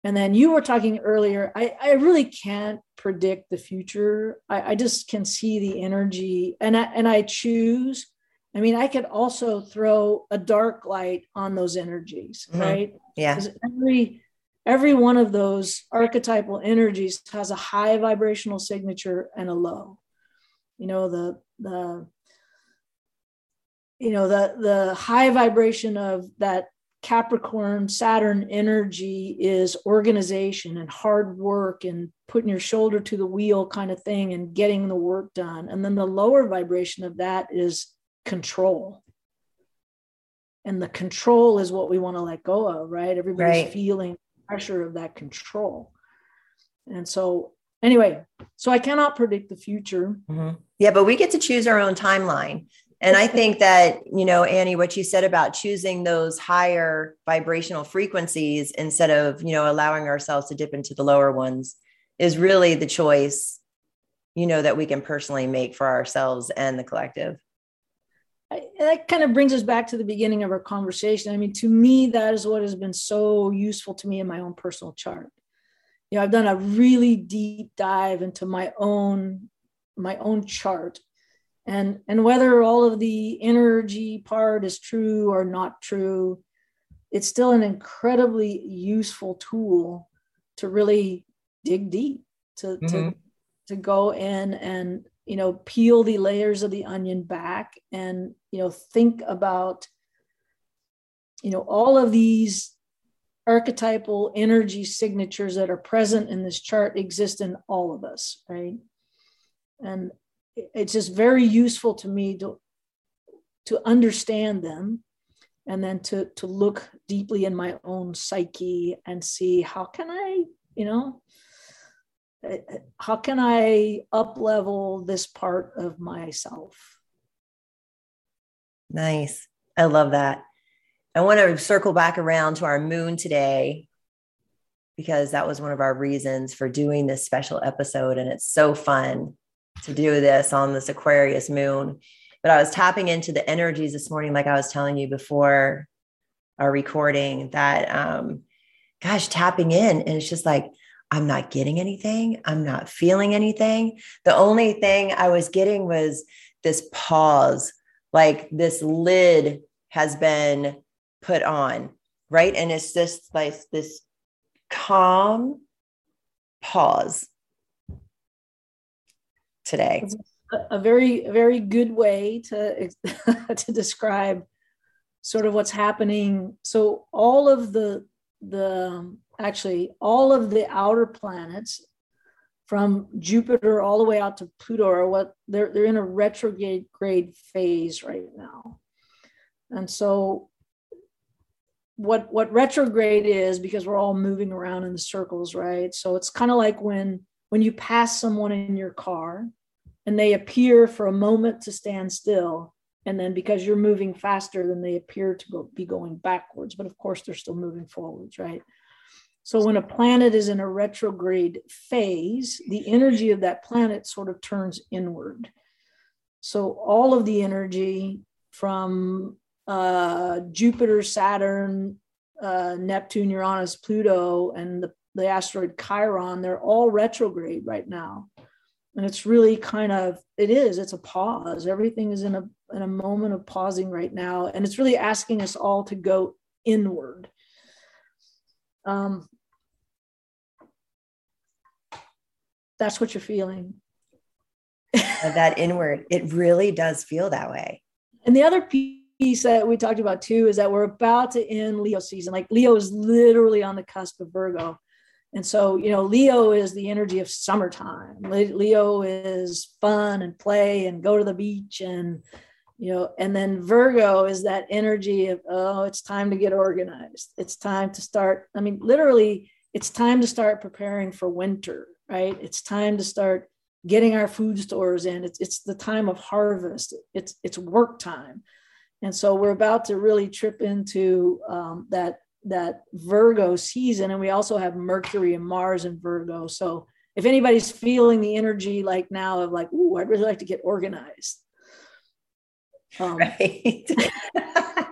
And then you were talking earlier, I, I really can't predict the future. I, I just can see the energy and I, and I choose I mean, I could also throw a dark light on those energies, mm-hmm. right? Yeah. Every every one of those archetypal energies has a high vibrational signature and a low. You know, the the you know the the high vibration of that Capricorn Saturn energy is organization and hard work and putting your shoulder to the wheel kind of thing and getting the work done. And then the lower vibration of that is control. And the control is what we want to let go of, right? Everybody's right. feeling pressure of that control. And so, anyway, so I cannot predict the future. Mm-hmm. Yeah, but we get to choose our own timeline. And I think that, you know, Annie, what you said about choosing those higher vibrational frequencies instead of, you know, allowing ourselves to dip into the lower ones is really the choice, you know, that we can personally make for ourselves and the collective. I, that kind of brings us back to the beginning of our conversation. I mean, to me, that is what has been so useful to me in my own personal chart. You know, I've done a really deep dive into my own my own chart and and whether all of the energy part is true or not true it's still an incredibly useful tool to really dig deep to mm-hmm. to to go in and you know peel the layers of the onion back and you know think about you know all of these archetypal energy signatures that are present in this chart exist in all of us right? And it's just very useful to me to to understand them and then to to look deeply in my own psyche and see how can i you know how can i up level this part of myself nice i love that i want to circle back around to our moon today because that was one of our reasons for doing this special episode and it's so fun to do this on this Aquarius moon. But I was tapping into the energies this morning, like I was telling you before our recording, that um, gosh, tapping in. And it's just like, I'm not getting anything. I'm not feeling anything. The only thing I was getting was this pause, like this lid has been put on, right? And it's just like this calm pause today. A very, very good way to to describe sort of what's happening. So all of the the um, actually all of the outer planets from Jupiter all the way out to Pluto are what they're they're in a retrograde grade phase right now. And so what what retrograde is because we're all moving around in the circles, right? So it's kind of like when when you pass someone in your car and they appear for a moment to stand still and then because you're moving faster than they appear to go, be going backwards but of course they're still moving forwards right so when a planet is in a retrograde phase the energy of that planet sort of turns inward. So all of the energy from uh, jupiter saturn uh, neptune uranus pluto and the, the asteroid chiron they're all retrograde right now. And it's really kind of it is it's a pause. Everything is in a in a moment of pausing right now. And it's really asking us all to go inward um that's what you're feeling. That inward it really does feel that way. And the other piece that we talked about too is that we're about to end leo season. Like leo is literally on the cusp of virgo. And so, you know, Leo is the energy of summertime. Leo is fun and play and go to the beach and, you know, and then Virgo is that energy of, oh, it's time to get organized. It's time to start. I mean, literally, it's time to start preparing for winter, right? It's time to start getting our food stores in. It's, it's the time of harvest. It's, it's work time. And so we're about to really trip into um, that that Virgo season, and we also have Mercury and Mars in Virgo. So if anybody's feeling the energy like now of like, ooh, I'd really like to get organized. Um, right.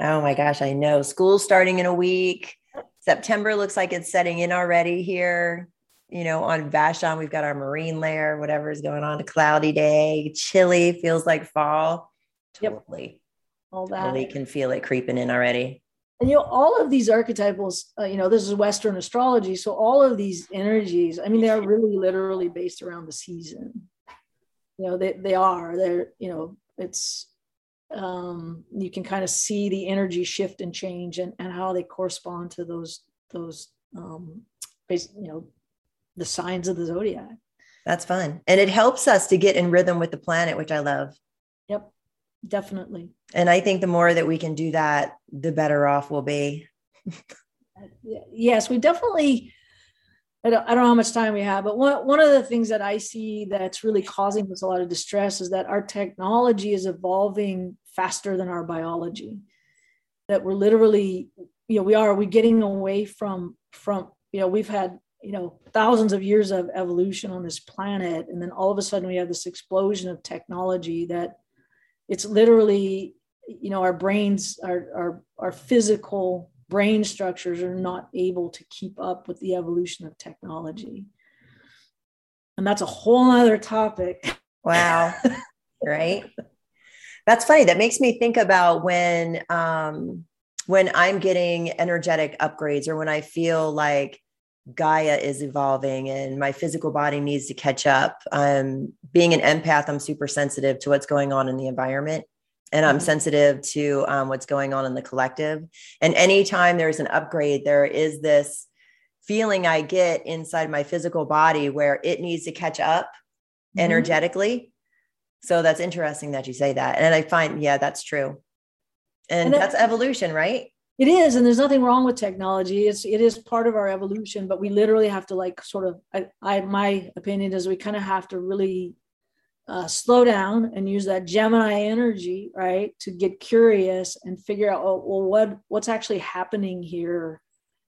oh my gosh, I know. School's starting in a week. September looks like it's setting in already here. You know, on Vashon, we've got our marine layer, whatever is going on, a cloudy day, chilly, feels like fall. Totally. Yep. All that. Totally can feel it creeping in already. And you know, all of these archetypals, uh, you know, this is Western astrology. So all of these energies, I mean, they are really literally based around the season. You know, they, they are. They're, you know, it's um, you can kind of see the energy shift and change and, and how they correspond to those those um, base, you know the signs of the zodiac. That's fun. And it helps us to get in rhythm with the planet which i love. Yep definitely. And i think the more that we can do that the better off we'll be. Yes we definitely I don't, I don't know how much time we have, but one, one of the things that I see that's really causing us a lot of distress is that our technology is evolving faster than our biology. That we're literally, you know, we are we getting away from from you know we've had you know thousands of years of evolution on this planet, and then all of a sudden we have this explosion of technology that it's literally you know our brains our our, our physical brain structures are not able to keep up with the evolution of technology. And that's a whole other topic. Wow. right. That's funny. That makes me think about when um when I'm getting energetic upgrades or when I feel like Gaia is evolving and my physical body needs to catch up. Um, being an empath, I'm super sensitive to what's going on in the environment and I'm mm-hmm. sensitive to um, what's going on in the collective. And anytime there's an upgrade, there is this feeling I get inside my physical body where it needs to catch up mm-hmm. energetically. So that's interesting that you say that. And I find, yeah, that's true. And, and that's evolution, right? It is, and there's nothing wrong with technology. It's it is part of our evolution, but we literally have to like sort of. I, I my opinion is we kind of have to really uh, slow down and use that Gemini energy, right, to get curious and figure out, oh, well, what what's actually happening here?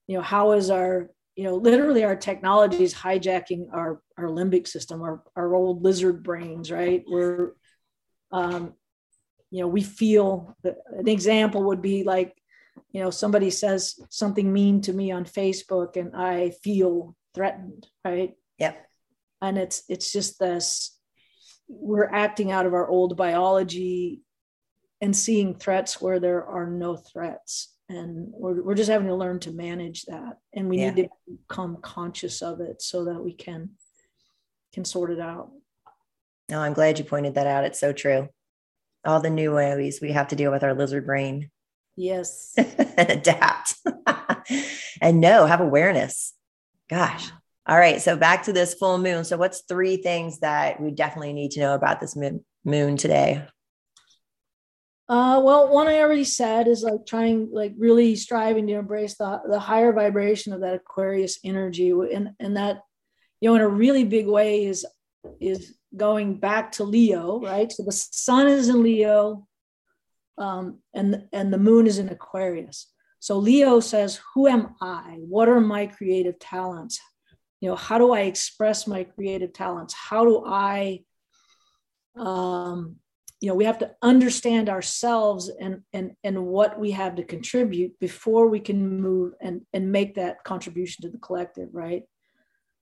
You know, how is our, you know, literally our technology is hijacking our our limbic system, our our old lizard brains, right? We're, um, you know, we feel. An example would be like, you know, somebody says something mean to me on Facebook, and I feel threatened, right? Yep. And it's it's just this we're acting out of our old biology and seeing threats where there are no threats. And we're, we're just having to learn to manage that. And we yeah. need to become conscious of it so that we can can sort it out. No i'm glad you pointed that out. It's so true. All the new ways we have to deal with our lizard brain. Yes. And adapt. And no have awareness. Gosh all right. So back to this full moon. So what's three things that we definitely need to know about this moon, today? Uh, well, one I already said is like trying, like really striving to embrace the, the higher vibration of that Aquarius energy. And, and that, you know, in a really big way is, is going back to Leo, right? So the sun is in Leo um, and, and the moon is in Aquarius. So Leo says, who am I? What are my creative talents? You know how do i express my creative talents? How do i um, you know we have to understand ourselves and and and what we have to contribute before we can move and and make that contribution to the collective right?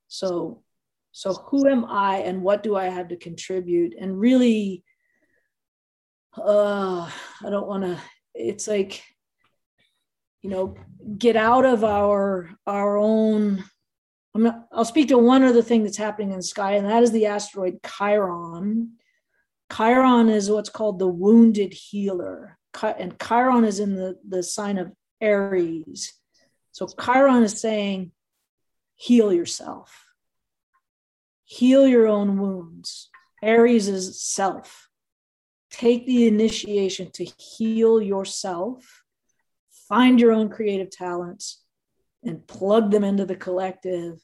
So so who am i and what do i have to contribute? And really uh i don't want to it's like you know get out of our our own I'm not, I'll speak to one other thing that's happening in the sky, and that is the asteroid Chiron. Chiron is what's called the wounded healer, and Chiron is in the, the sign of Aries. So Chiron is saying, heal yourself, heal your own wounds. Aries is self. Take the initiation to heal yourself, find your own creative talents, and plug them into the collective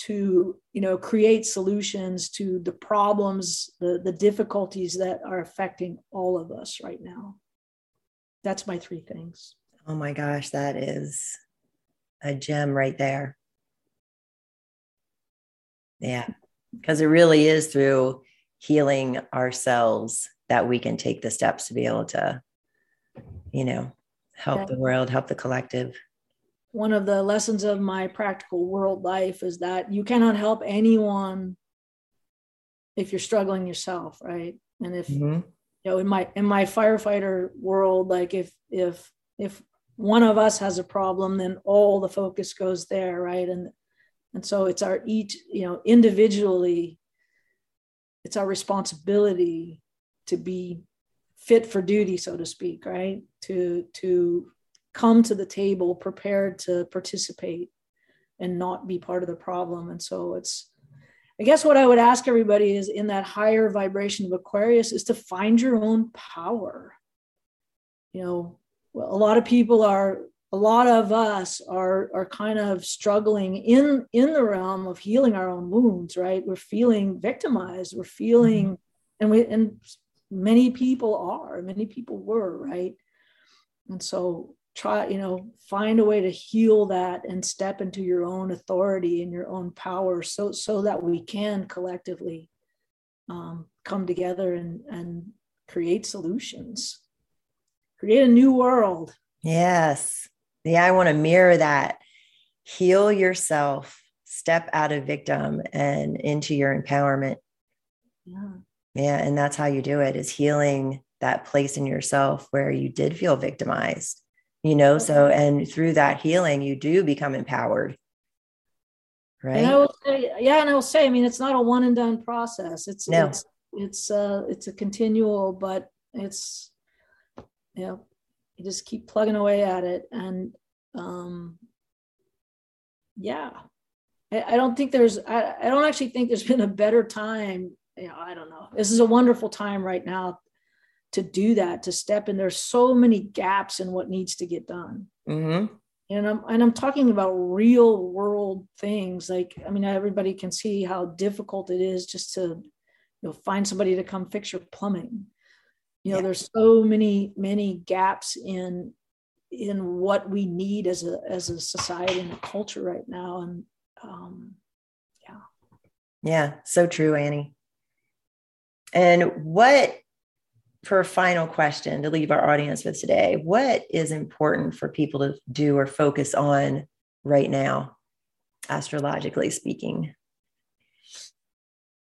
to you know create solutions to the problems the, the difficulties that are affecting all of us right now. That's my three things. Oh my gosh that is a gem right there. Yeah because it really is through healing ourselves that we can take the steps to be able to you know help the world, help the collective. One of the lessons of my practical world life is that you cannot help anyone if you're struggling yourself, right? and if mm-hmm. you know in my in my firefighter world like if if if one of us has a problem then all the focus goes there right and and so it's our each you know individually it's our responsibility to be fit for duty so to speak right? To to come to the table prepared to participate and not be part of the problem. And so it's i guess what i would ask everybody is in that higher vibration of aquarius is to find your own power. You know a lot of people are a lot of us are are kind of struggling in in the realm of healing our own wounds right? We're feeling victimized. We're feeling mm-hmm. and we and many people are many people were right? And so try you know find a way to heal that and step into your own authority and your own power so so that we can collectively um, come together and and create solutions. Create a new world. Yes. Yeah i want to mirror that. Heal yourself step out of victim and into your empowerment. Yeah yeah and that's how you do it is healing that place in yourself where you did feel victimized you know so and through that healing you do become empowered. Right and i will say yeah and i will say i mean it's not a one and done process. It's no. it's it's uh it's a continual but it's you know you just keep plugging away at it and um yeah. I, I don't think there's I, I don't actually think there's been a better time you know i don't know. This is a wonderful time right now to do that to step in. There's so many gaps in what needs to get done. Mm-hmm. and i'm and i'm talking about real world things. Like i mean everybody can see how difficult it is just to you know find somebody to come fix your plumbing. You know yeah. there's so many many gaps in in what we need as a as a society and a culture right now. And um yeah. Yeah so true annie and what for a final question to leave our audience with today, what is important for people to do or focus on right now, astrologically speaking?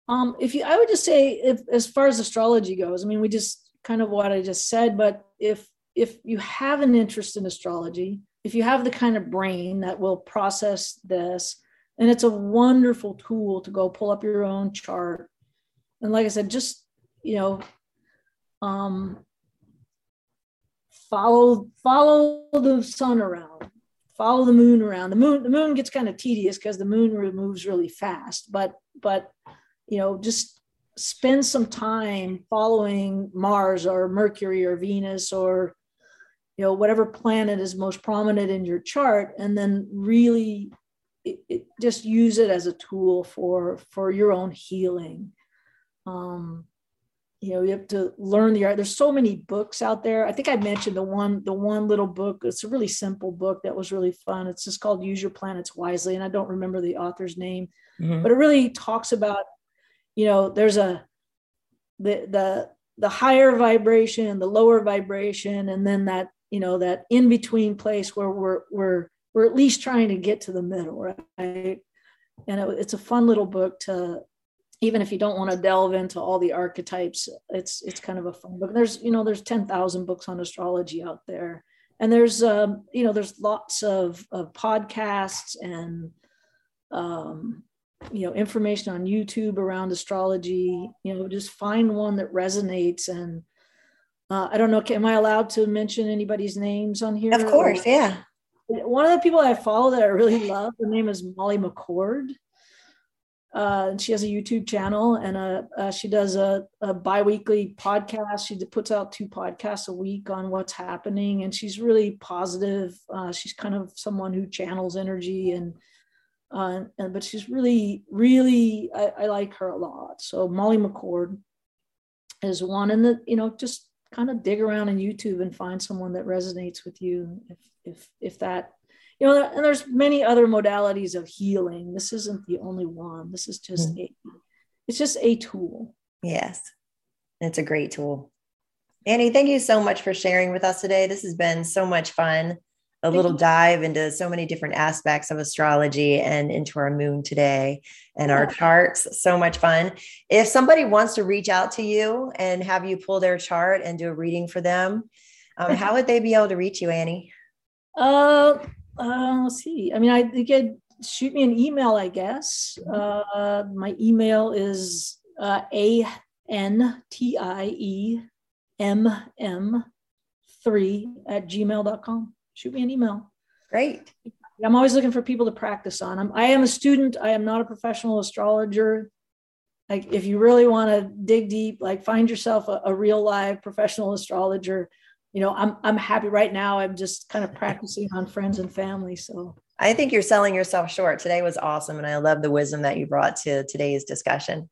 Um, if you, I would just say, if as far as astrology goes, I mean, we just kind of what I just said, but if if you have an interest in astrology, if you have the kind of brain that will process this, and it's a wonderful tool to go pull up your own chart. And like I said, just you know, um, follow follow the sun around follow the moon around. The moon the moon gets kind of tedious because the moon moves really fast but but you know just spend some time following mars or mercury or venus or you know whatever planet is most prominent in your chart and then really it, it, just use it as a tool for for your own healing um you know you have to learn the art. There's so many books out there. I think i mentioned the one the one little book. It's a really simple book that was really fun. It's just called use your planets wisely and i don't remember the author's name mm-hmm. but it really talks about you know there's a the the the higher vibration the lower vibration and then that you know that in between place where we're we're we're at least trying to get to the middle right? And it, it's a fun little book to even if you don't want to delve into all the archetypes it's it's kind of a fun book. There's you know there's 10,000 books on astrology out there. And there's um, you know there's lots of, of podcasts and um, you know information on youtube around astrology. You know just find one that resonates. And uh, i don't know am i allowed to mention anybody's names on here? Of course yeah. One of the people i follow that i really love her name is molly mccord uh, she has a YouTube channel and a, uh, she does a, a biweekly podcast. She puts out two podcasts a week on what's happening, and she's really positive. Uh, she's kind of someone who channels energy, and, uh, and but she's really, really, I, I, like her a lot. So Molly McCord is one, and the you know just kind of dig around in YouTube and find someone that resonates with you if if if that you know, and there's many other modalities of healing. This isn't the only one. This is just mm. a, it's just a tool. Yes, it's a great tool. Annie, thank you so much for sharing with us today. This has been so much fun. a little dive into so many different aspects of astrology and into our moon today and our charts. So much fun. If somebody wants to reach out to you and have you pull their chart and do a reading for them, um, how would they be able to reach you, Annie? Uh, uh, let's see. I mean, I they could shoot me an email, I guess. Uh, my email is uh, a n t i e m m three at gmail.com shoot me an email. Great. I'm always looking for people to practice on. I'm, I am a student. I am not a professional astrologer. Like if you really want to dig deep, like find yourself a, a, real live professional astrologer. You know, I'm I'm happy right now. I'm just kind of practicing on friends and family. So I think you're selling yourself short. Today was awesome, and I love the wisdom that you brought to today's discussion.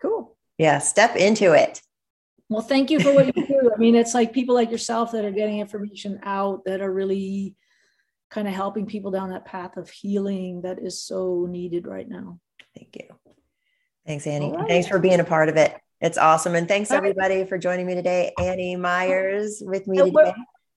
Cool. Yeah, step into it. Well, thank you for what you do. I mean, it's like people like yourself that are getting information out that are really kind of helping people down that path of healing that is so needed right now. Thank you. Thanks, Annie. Right. Thanks for being a part of it. It's awesome. And thanks everybody for joining me today. Annie Myers with me today. Where,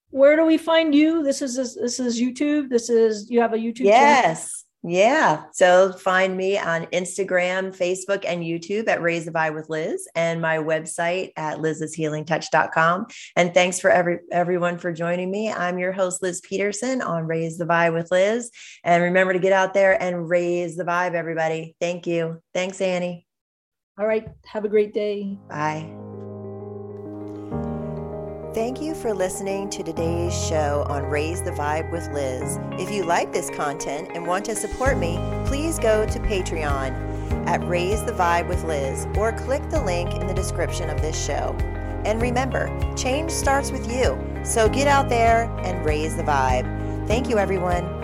where do we find you? This is this, is YouTube. This is you have a YouTube yes. Channel? Yeah. So find me on Instagram, Facebook, and YouTube at Raise the Vibe with Liz and my website at liz'shealingtouch.com. And thanks for every everyone for joining me. I'm your host, Liz Peterson on Raise the Vibe with Liz. And remember to get out there and raise the vibe, everybody. Thank you. Thanks, Annie. All right. Have a great day. Bye. Thank you for listening to today's show on Raise the Vibe with Liz. If you like this content and want to support me, please go to Patreon at Raise the Vibe with Liz or click the link in the description of this show. And remember, change starts with you. So get out there and raise the vibe. Thank you, everyone.